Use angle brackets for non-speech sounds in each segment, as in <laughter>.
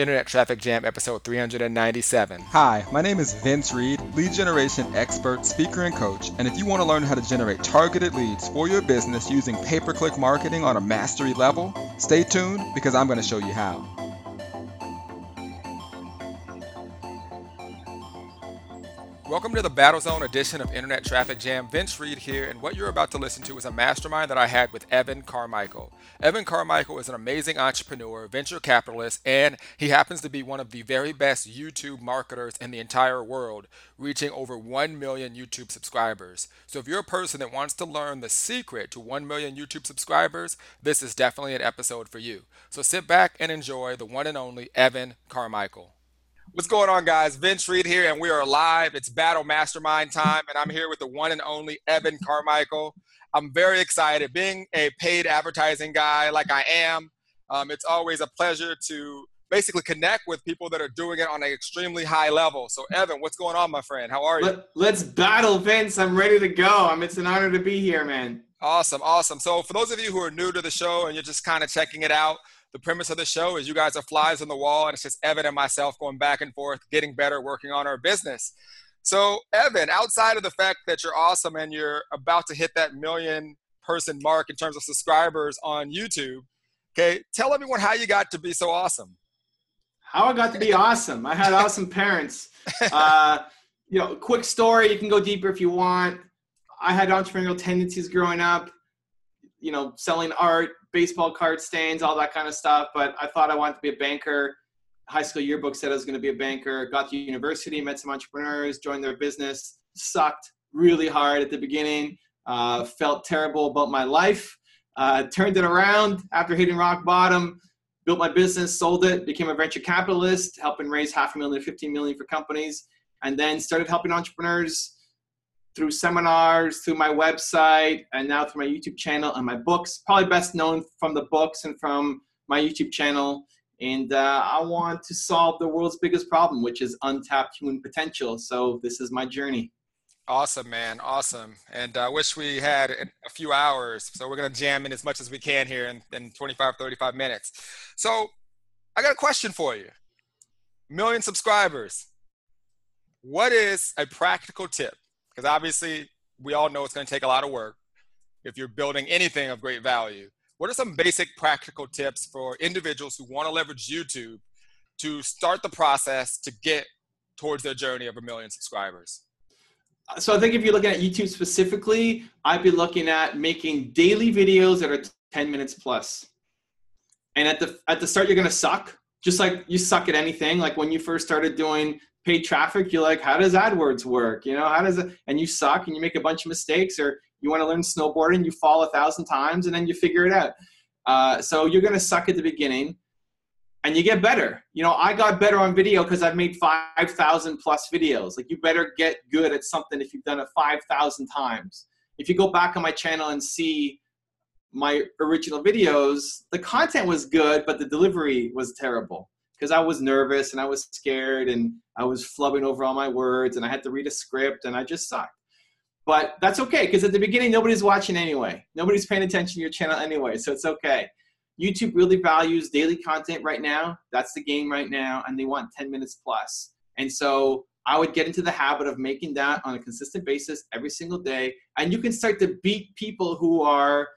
Internet Traffic Jam episode 397. Hi, my name is Vince Reed, lead generation expert, speaker, and coach. And if you want to learn how to generate targeted leads for your business using pay per click marketing on a mastery level, stay tuned because I'm going to show you how. Welcome to the Battle Zone edition of Internet Traffic Jam. Vince Reed here, and what you're about to listen to is a mastermind that I had with Evan Carmichael. Evan Carmichael is an amazing entrepreneur, venture capitalist, and he happens to be one of the very best YouTube marketers in the entire world, reaching over 1 million YouTube subscribers. So if you're a person that wants to learn the secret to 1 million YouTube subscribers, this is definitely an episode for you. So sit back and enjoy the one and only Evan Carmichael. What's going on, guys? Vince Reed here, and we are live. It's Battle Mastermind time, and I'm here with the one and only Evan Carmichael. I'm very excited. Being a paid advertising guy like I am, um, it's always a pleasure to basically connect with people that are doing it on an extremely high level. So, Evan, what's going on, my friend? How are you? Let, us battle, Vince. I'm ready to go. I'm, it's an honor to be here, man. Awesome, awesome. So, for those of you who are new to the show and you're just kind of checking it out, the premise of the show is you guys are flies on the wall, and it's just Evan and myself going back and forth, getting better, working on our business. So, Evan, outside of the fact that you're awesome and you're about to hit that million person mark in terms of subscribers on YouTube, okay, tell everyone how you got to be so awesome. How I got to be awesome. I had awesome <laughs> parents. Uh, you know, quick story. You can go deeper if you want. I had entrepreneurial tendencies growing up. You know, selling art, baseball card stains, all that kind of stuff. But I thought I wanted to be a banker. High school yearbook said I was going to be a banker. Got to university, met some entrepreneurs, joined their business. Sucked really hard at the beginning. Uh, felt terrible about my life. Uh, turned it around after hitting rock bottom. Built my business, sold it, became a venture capitalist, helping raise half a million to 15 million for companies, and then started helping entrepreneurs through seminars, through my website, and now through my YouTube channel and my books. Probably best known from the books and from my YouTube channel. And uh, I want to solve the world's biggest problem, which is untapped human potential. So this is my journey. Awesome, man. Awesome. And I uh, wish we had a few hours. So we're going to jam in as much as we can here in, in 25, 35 minutes. So I got a question for you. Million subscribers. What is a practical tip because obviously we all know it's going to take a lot of work if you're building anything of great value. What are some basic practical tips for individuals who want to leverage YouTube to start the process to get towards their journey of a million subscribers? Uh, so I think if you're looking at YouTube specifically, I'd be looking at making daily videos that are 10 minutes plus. And at the at the start you're going to suck, just like you suck at anything. Like when you first started doing paid traffic, you're like, how does AdWords work? You know, how does it, and you suck and you make a bunch of mistakes, or you want to learn snowboarding, you fall a thousand times and then you figure it out. Uh, so you're going to suck at the beginning and you get better. You know, I got better on video because I've made 5,000 plus videos. Like, you better get good at something if you've done it 5,000 times. If you go back on my channel and see my original videos, the content was good, but the delivery was terrible because I was nervous and I was scared and I was flubbing over all my words and I had to read a script and I just sucked. But that's okay because at the beginning, nobody's watching anyway. Nobody's paying attention to your channel anyway, so it's okay. YouTube really values daily content right now. That's the game right now, and they want 10 minutes plus. And so I would get into the habit of making that on a consistent basis every single day. And you can start to beat people who are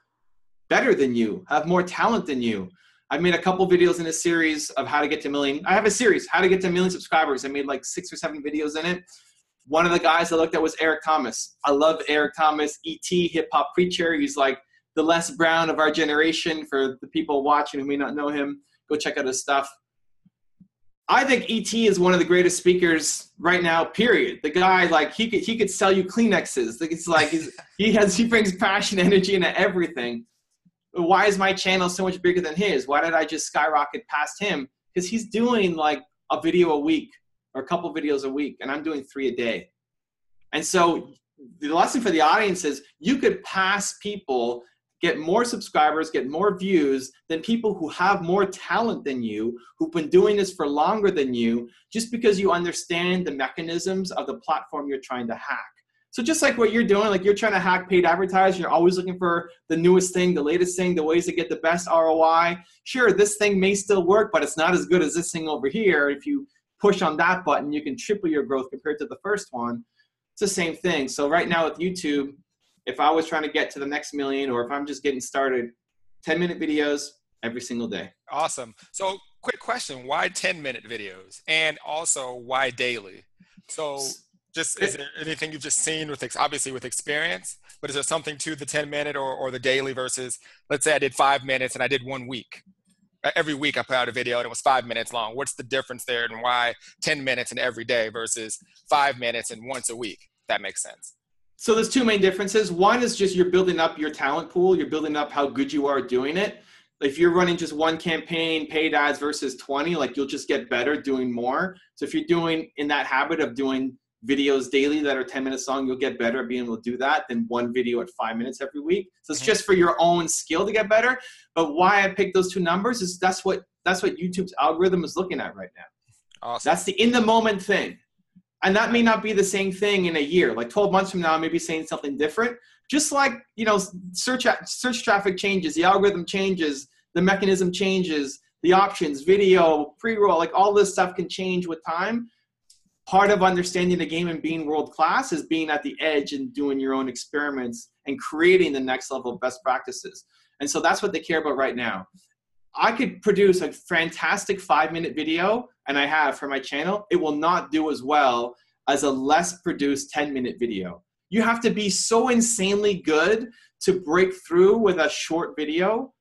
better than you, have more talent than you. I've made a couple videos in a series of how to get to a million. I have a series, how to get to a million subscribers. I made like six or seven videos in it. One of the guys I looked at was Eric Thomas. I love Eric Thomas, ET, hip hop preacher. He's like the Les Brown of our generation. For the people watching who may not know him, go check out his stuff. I think ET is one of the greatest speakers right now. Period. The guy, like, he could he could sell you Kleenexes. It's like he has he brings passion, energy into everything why is my channel so much bigger than his? Why did I just skyrocket past him? Because he's doing like a video a week or a couple videos a week, and I'm doing three a day. And so the lesson for the audience is you could pass people, get more subscribers, get more views than people who have more talent than you, who've been doing this for longer than you, just because you understand the mechanisms of the platform you're trying to hack. So just like what you're doing, like you're trying to hack paid advertising, you're always looking for the newest thing, the latest thing, the ways to get the best ROI. Sure, this thing may still work, but it's not as good as this thing over here. If you push on that button, you can triple your growth compared to the first one. It's the same thing. So right now with YouTube, if I was trying to get to the next million or if I'm just getting started, 10 minute videos every single day. Awesome. So quick question, why 10 minute videos? And also why daily? So just is there anything you've just seen with obviously with experience but is there something to the 10 minute or, or the daily versus let's say i did five minutes and i did one week. Every week i put out a video and it was five minutes long. What's the difference there and why 10 minutes in every day versus five minutes and once a week? That makes sense. So there's two main differences. One is just you're building up your talent pool. You're building up how good you are doing it. If you're running just one campaign paid ads versus 20 like you'll just get better doing more. So if you're doing in that habit of doing videos daily that are 10 minutes long, you'll get better at being able to do that than one video at five minutes every week. So it's just for your own skill to get better. But why I picked those two numbers is that's what that's what YouTube's algorithm is looking at right now. Awesome. That's the in the moment thing. And that may not be the same thing in a year. Like 12 months from now, maybe saying something different. Just like, you know, search search traffic changes, the algorithm changes, the mechanism changes, the options, video, pre-roll, like all this stuff can change with time part of understanding the game and being world class is being at the edge and doing your own experiments and creating the next level of best practices. And so that's what they care about right now. I could produce a fantastic five minute video, and I have for my channel. It will not do as well as a less produced 10 minute video. You have to be so insanely good to break through with a short video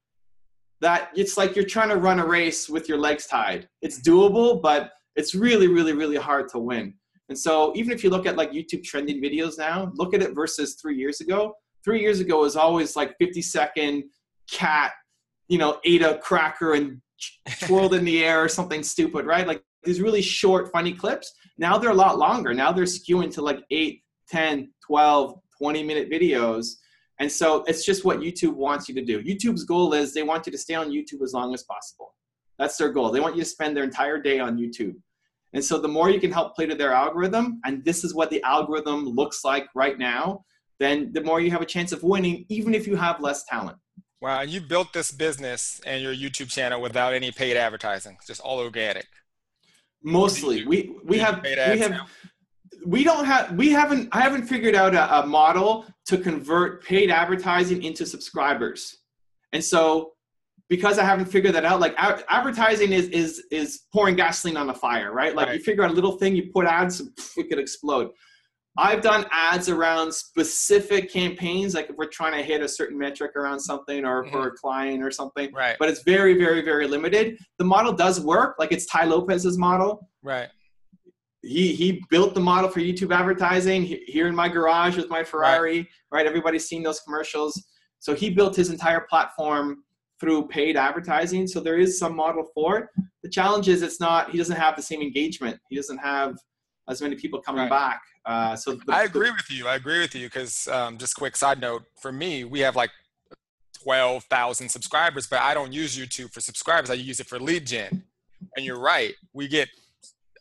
that it's like you're trying to run a race with your legs tied. It's doable, but it's really, really, really hard to win. And so even if you look at like YouTube trending videos now, look at it versus three years ago. Three years ago was always like 50 second cat, you know, ate a cracker and <laughs> twirled in the air or something stupid, right? Like these really short, funny clips. Now they're a lot longer. Now they're skewing to like 8, 10, 12, 20 minute videos. And so it's just what YouTube wants you to do. YouTube's goal is they want you to stay on YouTube as long as possible. That's their goal. They want you to spend their entire day on YouTube. And so the more you can help play to their algorithm, and this is what the algorithm looks like right now, then the more you have a chance of winning, even if you have less talent. Wow, and you built this business and your YouTube channel without any paid advertising, just all organic. Mostly, we we have we have now? we don't have we haven't I haven't figured out a, a model to convert paid advertising into subscribers, and so because I haven't figured that out. Like advertising is is is pouring gasoline on a fire, right? Like right. you figure out a little thing, you put ads, it could explode. I've done ads around specific campaigns, like if we're trying to hit a certain metric around something or mm-hmm. for a client or something. Right. But it's very, very, very limited. The model does work. Like it's Tai Lopez's model. Right. He he built the model for YouTube advertising here in my garage with my Ferrari. Right. right? Everybody's seen those commercials. So he built his entire platform through paid advertising. So there is some model for it. The challenge is it's not, he doesn't have the same engagement. He doesn't have as many people coming right. back. Uh, so the, I agree with you. I agree with you because um, just quick side note for me, we have like 12,000 subscribers, but I don't use YouTube for subscribers. I use it for lead gen. And you're right. We get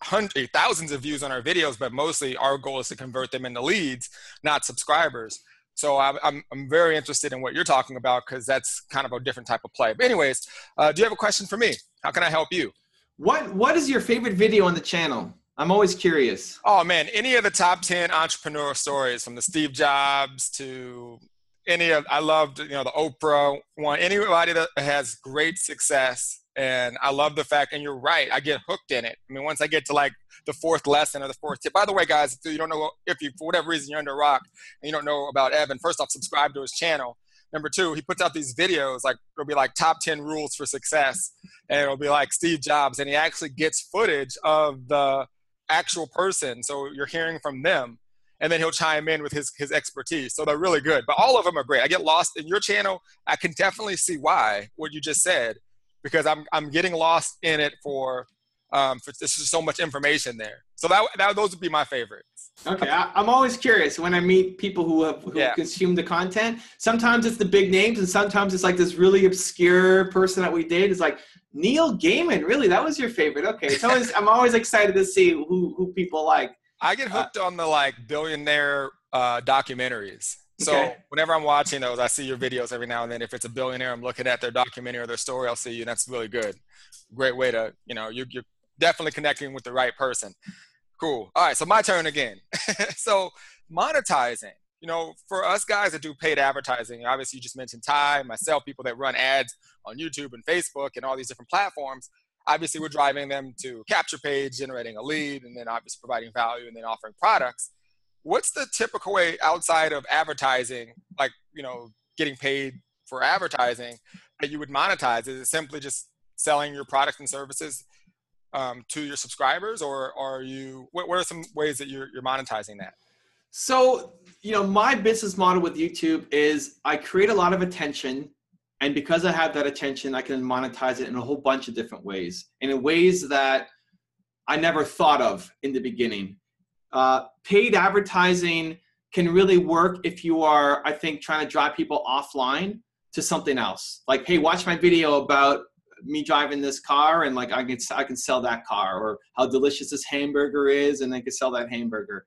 hundreds, thousands of views on our videos, but mostly our goal is to convert them into leads, not subscribers. So I'm, I'm, I'm very interested in what you're talking about because that's kind of a different type of play. But anyways, uh, do you have a question for me? How can I help you? What What is your favorite video on the channel? I'm always curious. Oh man, any of the top ten entrepreneur stories, from the Steve Jobs to any of I loved you know the Oprah one. Anybody that has great success and I love the fact, and you're right, I get hooked in it. I mean, once I get to like the fourth lesson or the fourth tip. By the way, guys, if you don't know, if you, for whatever reason, you're under rock and you don't know about Evan, first off, subscribe to his channel. Number two, he puts out these videos, like it'll be like top 10 rules for success. And it'll be like Steve Jobs, and he actually gets footage of the actual person. So you're hearing from them. And then he'll chime in with his, his expertise. So they're really good. But all of them are great. I get lost in your channel. I can definitely see why, what you just said because I'm I'm getting lost in it for um for there's just so much information there. So that, that those would be my favorites. Okay, I, am always curious when I meet people who have who yeah. consume the content. Sometimes it's the big names, and sometimes it's like this really obscure person that we did. It's like Neil Gaiman. Really, that was your favorite? Okay, it's always I'm always excited to see who who people like. I get uh, hooked uh, on the like billionaire uh, documentaries. So Okay. whenever I'm watching those, I see your videos every now and then. If it's a billionaire, I'm looking at their documentary or their story, I'll see you, and that's really good. Great way to, you know, you're, you're definitely connecting with the right person. Cool. All right, so my turn again. <laughs> so monetizing, you know, for us guys that do paid advertising, obviously you just mentioned Tai, myself, people that run ads on YouTube and Facebook and all these different platforms. Obviously, we're driving them to capture page, generating a lead, and then obviously providing value and then offering products what's the typical way outside of advertising like you know getting paid for advertising that you would monetize is it simply just selling your products and services um, to your subscribers or, are you what, what are some ways that you're, you're monetizing that So, you know, my business model with YouTube is I create a lot of attention. And because I have that attention, I can monetize it in a whole bunch of different ways and in ways that I never thought of in the beginning. Uh, paid advertising can really work if you are, I think, trying to drive people offline to something else. Like, hey, watch my video about me driving this car, and like I can I can sell that car, or how delicious this hamburger is, and I can sell that hamburger.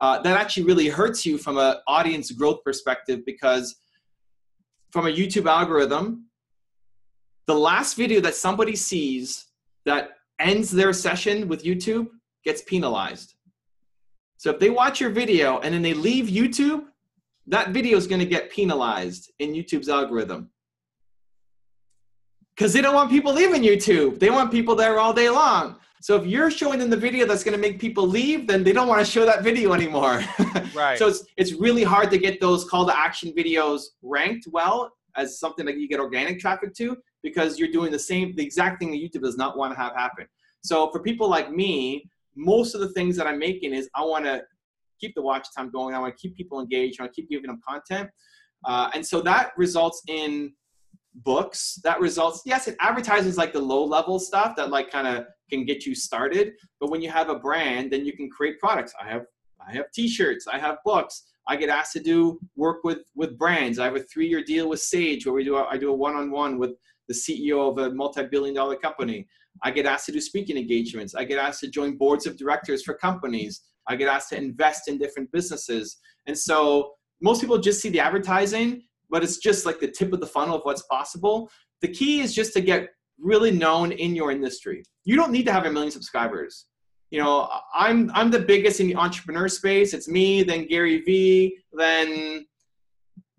Uh, that actually really hurts you from an audience growth perspective because from a YouTube algorithm, the last video that somebody sees that ends their session with YouTube gets penalized. So if they watch your video and then they leave YouTube, that video is going to get penalized in YouTube's algorithm. Because they don't want people leaving YouTube. They want people there all day long. So if you're showing them the video that's going to make people leave, then they don't want to show that video anymore. <laughs> Right. so it's it's really hard to get those call to action videos ranked well as something that you get organic traffic to because you're doing the same the exact thing that YouTube does not want to have happen. So for people like me, most of the things that I'm making is I want to keep the watch time going. I want to keep people engaged. I want to keep giving them content. Uh, and so that results in books. That results, yes, it advertises like the low level stuff that like kind of can get you started. But when you have a brand, then you can create products. I have I have t-shirts, I have books. I get asked to do work with with brands. I have a three-year deal with Sage where we do a, I do a one-on-one with the CEO of a multi-billion dollar company. I get asked to do speaking engagements. I get asked to join boards of directors for companies. I get asked to invest in different businesses. And so most people just see the advertising, but it's just like the tip of the funnel of what's possible. The key is just to get really known in your industry. You don't need to have a million subscribers. You know, I'm I'm the biggest in the entrepreneur space. It's me, then Gary Vee, then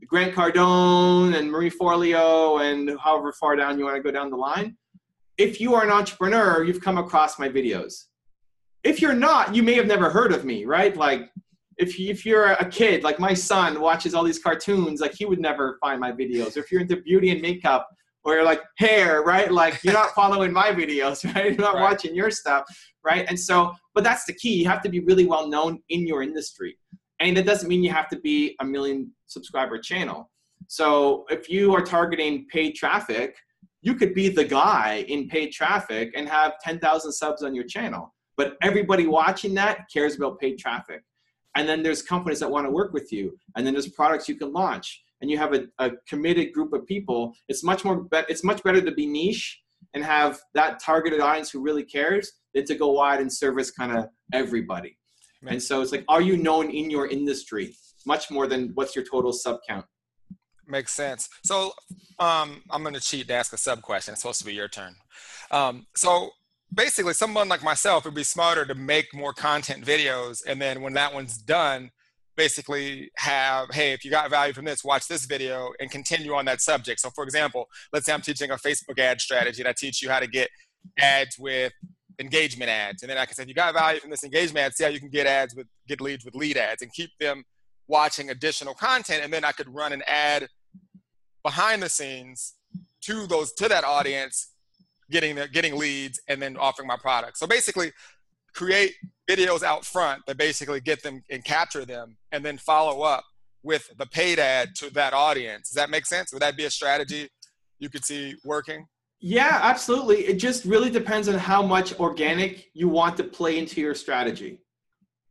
Grant Cardone and Marie Forleo, and however far down you want to go down the line. If you are an entrepreneur, you've come across my videos. If you're not, you may have never heard of me, right? Like if if you're a kid, like my son watches all these cartoons, like he would never find my videos. Or if you're into beauty and makeup, or you're like hair, right? Like you're not <laughs> following my videos, right? You're not Right. watching your stuff, right? And so, but that's the key. You have to be really well known in your industry, and it doesn't mean you have to be a million subscriber channel. So if you are targeting paid traffic, you could be the guy in paid traffic and have 10,000 subs on your channel. But everybody watching that cares about paid traffic. And then there's companies that want to work with you. And then there's products you can launch. And you have a, a committed group of people. It's much more be- it's much better to be niche and have that targeted audience who really cares than to go wide and service kind of everybody. And so it's like, are you known in your industry? Much more than what's your total sub count. Makes sense. So um, I'm going to cheat and ask a sub question. It's supposed to be your turn. Um, so basically, someone like myself would be smarter to make more content videos. And then when that one's done, basically have, hey, if you got value from this, watch this video and continue on that subject. So, for example, let's say I'm teaching a Facebook ad strategy and I teach you how to get ads with engagement ads. And then I can say, if you got value from this engagement ad, see how you can get ads with, get leads with lead ads and keep them watching additional content and then i could run an ad behind the scenes to those to that audience getting the, getting leads and then offering my product so basically create videos out front that basically get them and capture them and then follow up with the paid ad to that audience does that make sense would that be a strategy you could see working Yeah, absolutely. It just really depends on how much organic you want to play into your strategy.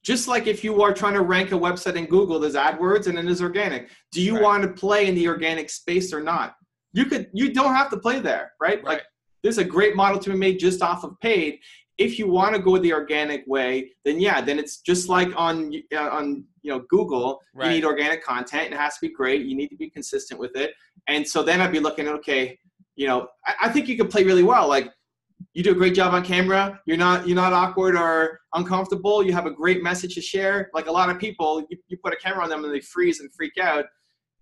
Just like if you are trying to rank a website in Google, there's AdWords and then there's organic. Do you Right. want to play in the organic space or not? You could you don't have to play there, right? right. Like there's a great model to be made just off of paid. if you want to go the organic way, then yeah, then it's just like on uh, on you know Google. Right. You need organic content. and It has to be great. You need to be consistent with it. And so then I'd be looking at okay, you know, I, I think you could play really well. Like you do a great job on camera. You're not you're not awkward or uncomfortable. You have a great message to share. Like a lot of people, you, you put a camera on them and they freeze and freak out.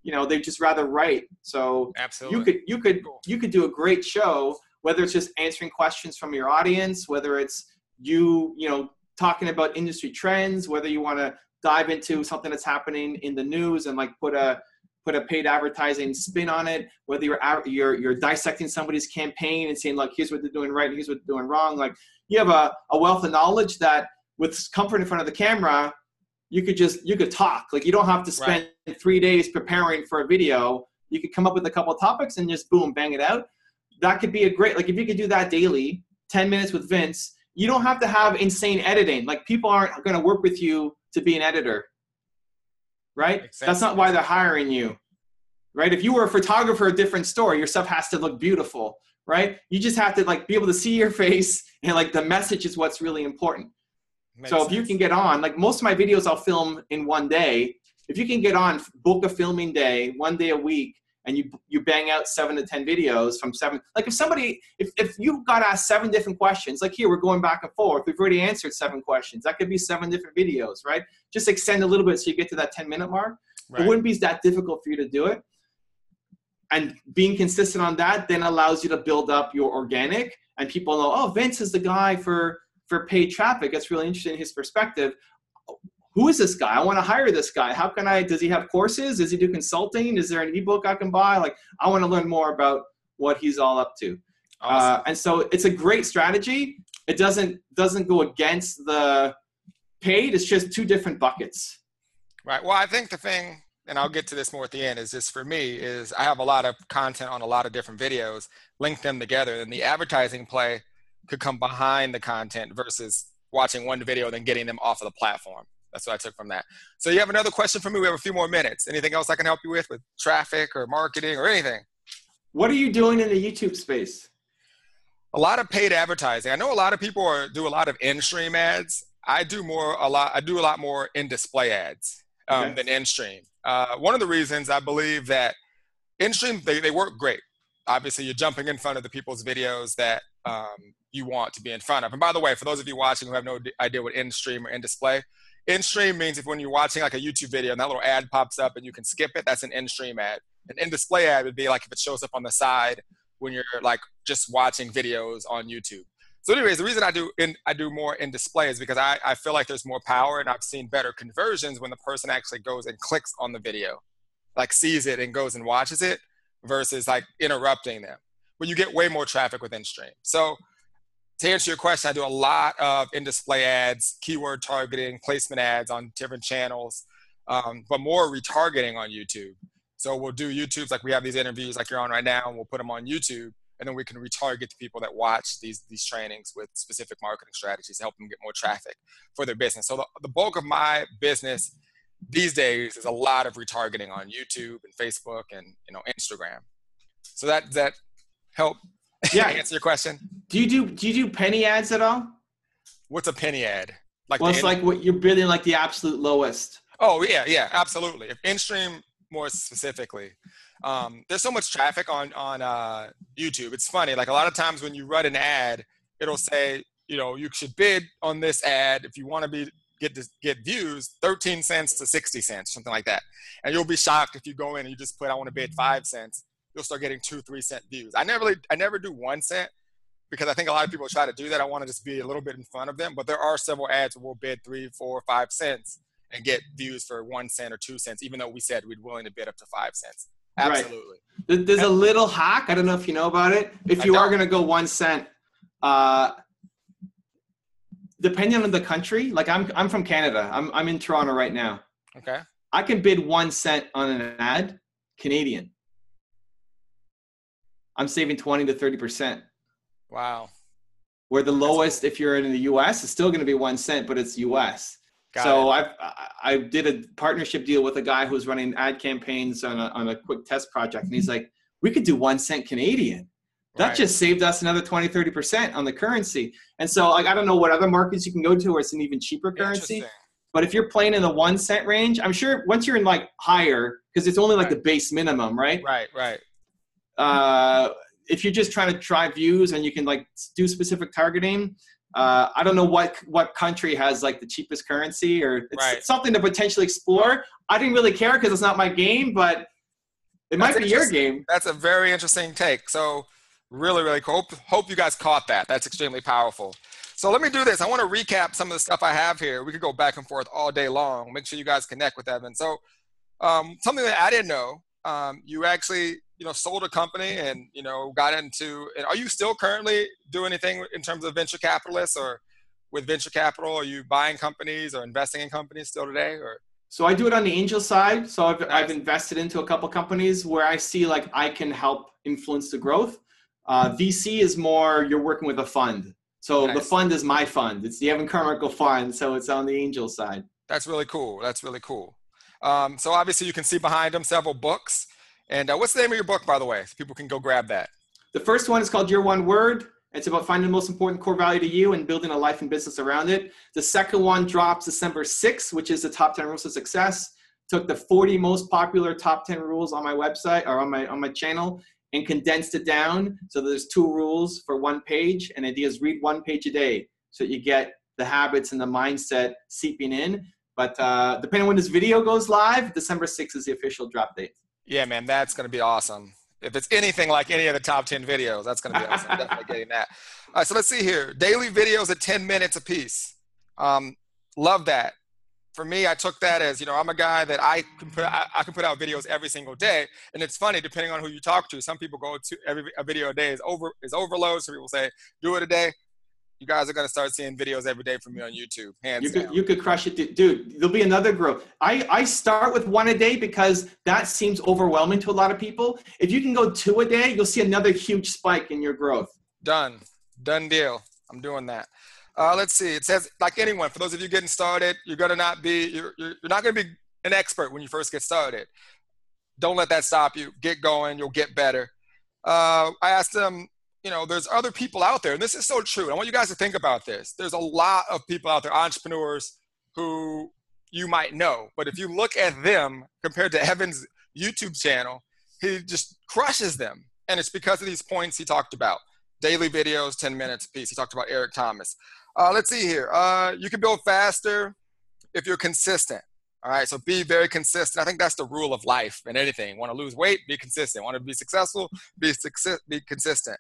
You know, they just rather write. So Absolutely. you could you could Cool. you could do a great show whether it's just answering questions from your audience whether it's you you know talking about industry trends whether you want to dive into something that's happening in the news and like put a put a paid advertising spin on it whether you're you're you're dissecting somebody's campaign and saying like here's what they're doing right and here's what they're doing wrong like you have a, a wealth of knowledge that with comfort in front of the camera you could just you could talk. Like you don't have to spend three days preparing for a video. You could come up with a couple of topics and just boom bang it out. That could be a great like if you could do that daily 10 minutes with vince you don't have to have insane editing. Like people aren't going to work with you to be an editor right? That's not why they're hiring you right? If you were a photographer a different story your stuff has to look beautiful right? You just have to like be able to see your face <laughs> and like the message is what's really important. Makes so if you can get on, like most of my videos, I'll film in one day. If you can get on, book a filming day, one day a week, and you you bang out seven to ten videos from seven. Like if somebody, if if you got asked seven different questions, like here we're going back and forth, we've already answered seven questions. That could be seven different videos, right? Just extend a little bit so you get to that ten minute mark. Right. It wouldn't be that difficult for you to do it. And being consistent on that then allows you to build up your organic, and people know, oh, Vince is the guy for for paid traffic. That's really interesting his perspective. Who is this guy? I want to hire this guy. How can I? Does he have courses? Does he do consulting? Is there an ebook I can buy? Like, I want to learn more about what he's all up to. Awesome. Uh, and so it's a great strategy. It doesn't doesn't go against the paid. It's just two different buckets. Right. Well, I think the thing, and I'll get to this more at the end, is just for me is I have a lot of content on a lot of different videos, link them together, and the advertising play could come behind the content versus watching one video and then getting them off of the platform. That's what I took from that. So you have another question for me? We have a few more minutes. Anything else I can help you with with traffic or marketing or anything? What are you doing in the YouTube space? a lot of paid advertising. I know a lot of people are, do a lot of in-stream ads. I do more a lot. I do a lot more in-display ads um, Okay. than in-stream. Uh, one of the reasons I believe that in-stream they, they work great. Obviously, you're jumping in front of the people's videos that um, you want to be in front of. And by the way, for those of you watching who have no idea what in-stream or in-display, in-stream means if when you're watching like a YouTube video and that little ad pops up and you can skip it, that's an in-stream ad. An in-display ad would be like if it shows up on the side when you're like just watching videos on YouTube. So, anyways, the reason I do in I do more in display is because I, I feel like there's more power and I've seen better conversions when the person actually goes and clicks on the video, like sees it and goes and watches it versus like interrupting them. But you get way more traffic with in stream. So to answer your question, I do a lot of in display ads, keyword targeting, placement ads on different channels, um, but more retargeting on YouTube. So we'll do YouTube's like we have these interviews like you're on right now, and we'll put them on YouTube, and then we can retarget the people that watch these these trainings with specific marketing strategies to help them get more traffic for their business. So the, the bulk of my business these days is a lot of retargeting on YouTube and Facebook and you know Instagram. So that that help <laughs> Yeah. answer your question. Do you do do you do penny ads at all? What's a penny ad? Like Well, it's like what you're bidding like the absolute lowest. Oh yeah, yeah, absolutely. If in-stream more specifically, um, there's so much traffic on on uh, YouTube. It's funny. Like a lot of times when you run an ad, it'll say, you know, you should bid on this ad if you want to be get to get views, 13 cents to 60 cents, something like that. And you'll be shocked if you go in and you just put, I want to bid five cents. You'll start getting two, three cent views. I never, really, I never do one cent because I think a lot of people try to do that. I want to just be a little bit in front of them. But there are several ads where we'll bid three, four, five cents and get views for one cent or two cents, even though we said we'd willing to bid up to five cents. Absolutely. There- There's a little hack. I don't know if you know about it. If you are going to go one cent, uh, depending on the country, like I'm, I'm from Canada. I'm, I'm in Toronto right now. Okay. I can bid one cent on an ad, Canadian. I'm saving 20 to 30 percent. Wow. Where the lowest, if you're in the U.S., is still going to be one cent, but it's U.S. Got so. I I did a partnership deal with a guy who's running ad campaigns on a, on a quick test project, and he's like, "We could do one cent Canadian." That Right. just saved us another 20, 30% on the currency. And so like I don't know what other markets you can go to where it's an even cheaper currency. But if you're playing in the one cent range, I'm sure once you're in like higher, because it's only like Right. the base minimum, right? Right, right. Uh, if you're just trying to drive views and you can like do specific targeting, uh, I don't know what what country has like the cheapest currency or it's Right. something to potentially explore. I didn't really care because it's not my game, but it might be your game. That's a very interesting take. So, really, really cool. Hope, hope you guys caught that. That's extremely powerful. So, let me do this. I want to recap some of the stuff I have here. We could go back and forth all day long. Make sure you guys connect with Evan. So, um, something that I didn't know, um, you actually, you know, sold a company and you know got into. And are you still currently doing anything in terms of venture capitalists or with venture capital? Are you buying companies or investing in companies still today? Or So I do it on the angel side. So I've, Nice. I've invested into a couple companies where I see like I can help influence the growth. Uh, VC is more you're working with a fund. So the fund is my fund. It's the Evan Carmichael Fund. So it's on the angel side. That's really cool. That's really cool. Um, so obviously you can see behind him several books. And uh, what's the name of your book, by the way? So people can go grab that. The first one is called Your One Word. It's about finding the most important core value to you and building a life and business around it. The second one drops December 6th, which is the top 10 rules of success. Took the 40 most popular top 10 rules on my website or on my on my channel and condensed it down. So there's two rules for one page, and idea is read one page a day so you get the habits and the mindset seeping in. But uh, depending on when this video goes live, December 6th is the official drop date. Yeah, man, that's going to be awesome. If it's anything like any of the top 10 videos, that's going to be awesome. Definitely getting that. All right, so let's see here. Daily videos at 10 minutes apiece. Um, love that. For me, I took that as, you know, I'm a guy that I can put, I, I can put out videos every single day. And it's funny, depending on who you talk to, some people go to every a video a day is over is overload. Some people say, do it a day. You guys are going to start seeing videos every day from me on YouTube, hands You down. could you could crush it, dude. dude. There'll be another growth. I I start with one a day because that seems overwhelming to a lot of people. If you can go two a day, you'll see another huge spike in your growth. Done. Done deal. I'm doing that. Uh, let's see. It says, like anyone, for those of you getting started, you're going to not be, you're, you're, you're not going to be an expert when you first get started. Don't let that stop you. Get going. You'll get better. Uh, I asked them, you know, there's other people out there, and this is so true. I want you guys to think about this. There's a lot of people out there, entrepreneurs, who you might know, but if you look at them compared to Evan's YouTube channel, he just crushes them. And it's because of these points he talked about daily videos, 10 minutes a piece. He talked about Eric Thomas. Uh, let's see here. Uh, you can build faster if you're consistent. All right, so be very consistent. I think that's the rule of life and anything. Want to lose weight? Be consistent. Want to be successful? Be be consistent.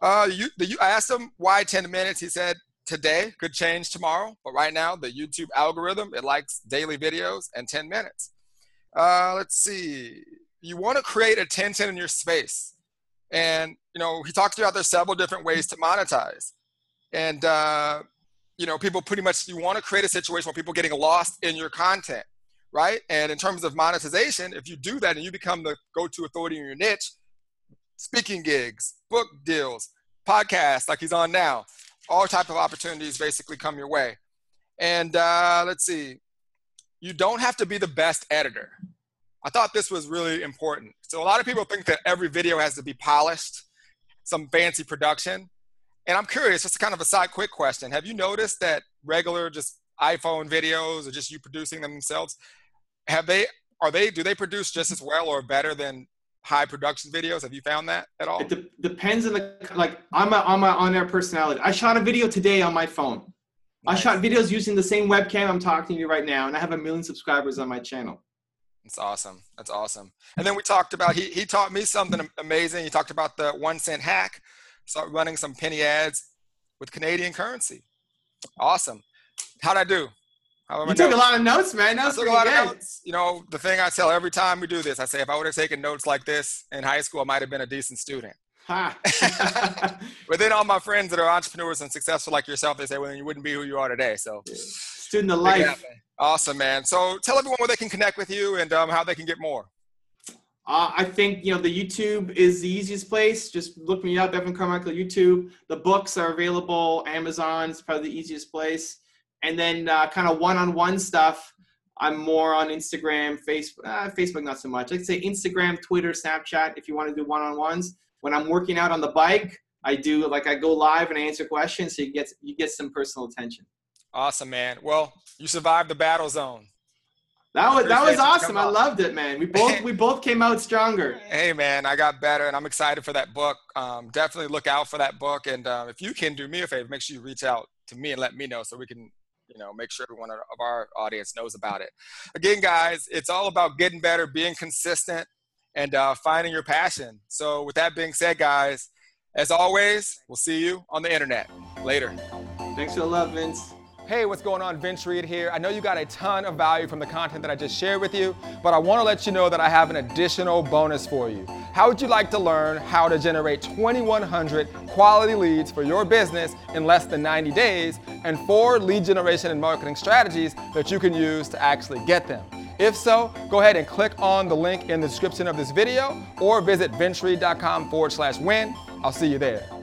Uh, you, the, I asked him why 10 minutes. He said today could change tomorrow, but right now the YouTube algorithm it likes daily videos and 10 minutes. Uh, let's see. You want to create attention in your space, and you know he talks about there's several different ways to monetize, and uh, you know people pretty much you want to create a situation where people getting lost in your content, right? And in terms of monetization, if you do that and you become the go-to authority in your niche, speaking gigs, book deals, podcasts like he's on now, all type of opportunities basically come your way. And uh, let's see, you don't have to be the best editor. I thought this was really important. So a lot of people think that every video has to be polished, some fancy production. And I'm curious, just kind of a side quick question. Have you noticed that regular just iPhone videos or just you producing them themselves, have they are they do they produce just as well or better than high production videos? Have you found that at all? It de- depends on the like. I'm a I'm a on air personality. I shot a video today on my phone. I shot videos using the same webcam I'm talking to you right now, and I have a million subscribers on my channel. That's awesome. That's awesome. And then we talked about he he taught me something amazing. He talked about the one cent hack. Start running some penny ads with Canadian currency. Awesome. How'd I do? I You took a lot of notes, man. I took a lot good. of notes. You know, the thing I tell every time we do this, I say if I would have taken notes like this in high school, I might have been a decent student. Ha. <laughs> <laughs> But then all my friends that are entrepreneurs and successful like yourself, they say, well, then you wouldn't be who you are today. So Student of life. Awesome, man. So tell everyone where they can connect with you and um, how they can get more. Uh, I think you know the YouTube is the easiest place. Just look me up, Evan Carmichael YouTube. The books are available. Amazon's probably the easiest place. And then uh, kind of one-on-one stuff. I'm more on Instagram, Facebook. Uh, Facebook, not so much. I'd say Instagram, Twitter, Snapchat. If you want to do one-on-ones, when I'm working out on the bike, I do like I go live and I answer questions, so you get you get some personal attention. Awesome, man. Well, you survived the battle zone. That was that was awesome. I loved it, man. We both we <laughs> both came out stronger. Hey, man, I got better, and I'm excited for that book. Um, definitely look out for that book, and um, if you can do me a favor, make sure you reach out to me and let me know so we can, you know, make sure everyone of our audience knows about it. Again, guys, it's all about getting better, being consistent, and uh, finding your passion. So, with that being said, guys, as always, we'll see you on the internet later. Thanks for the love, Vince. Hey, what's going on? Vince Reed here. I know you got a ton of value from the content that I just shared with you, but I want to let you know that I have an additional bonus for you. How would you like to learn how to generate 2,100 quality leads for your business in less than 90 days and four lead generation and marketing strategies that you can use to actually get them? If so, go ahead and click on the link in the description of this video or visit vincereed.com forward slash win. I'll see you there.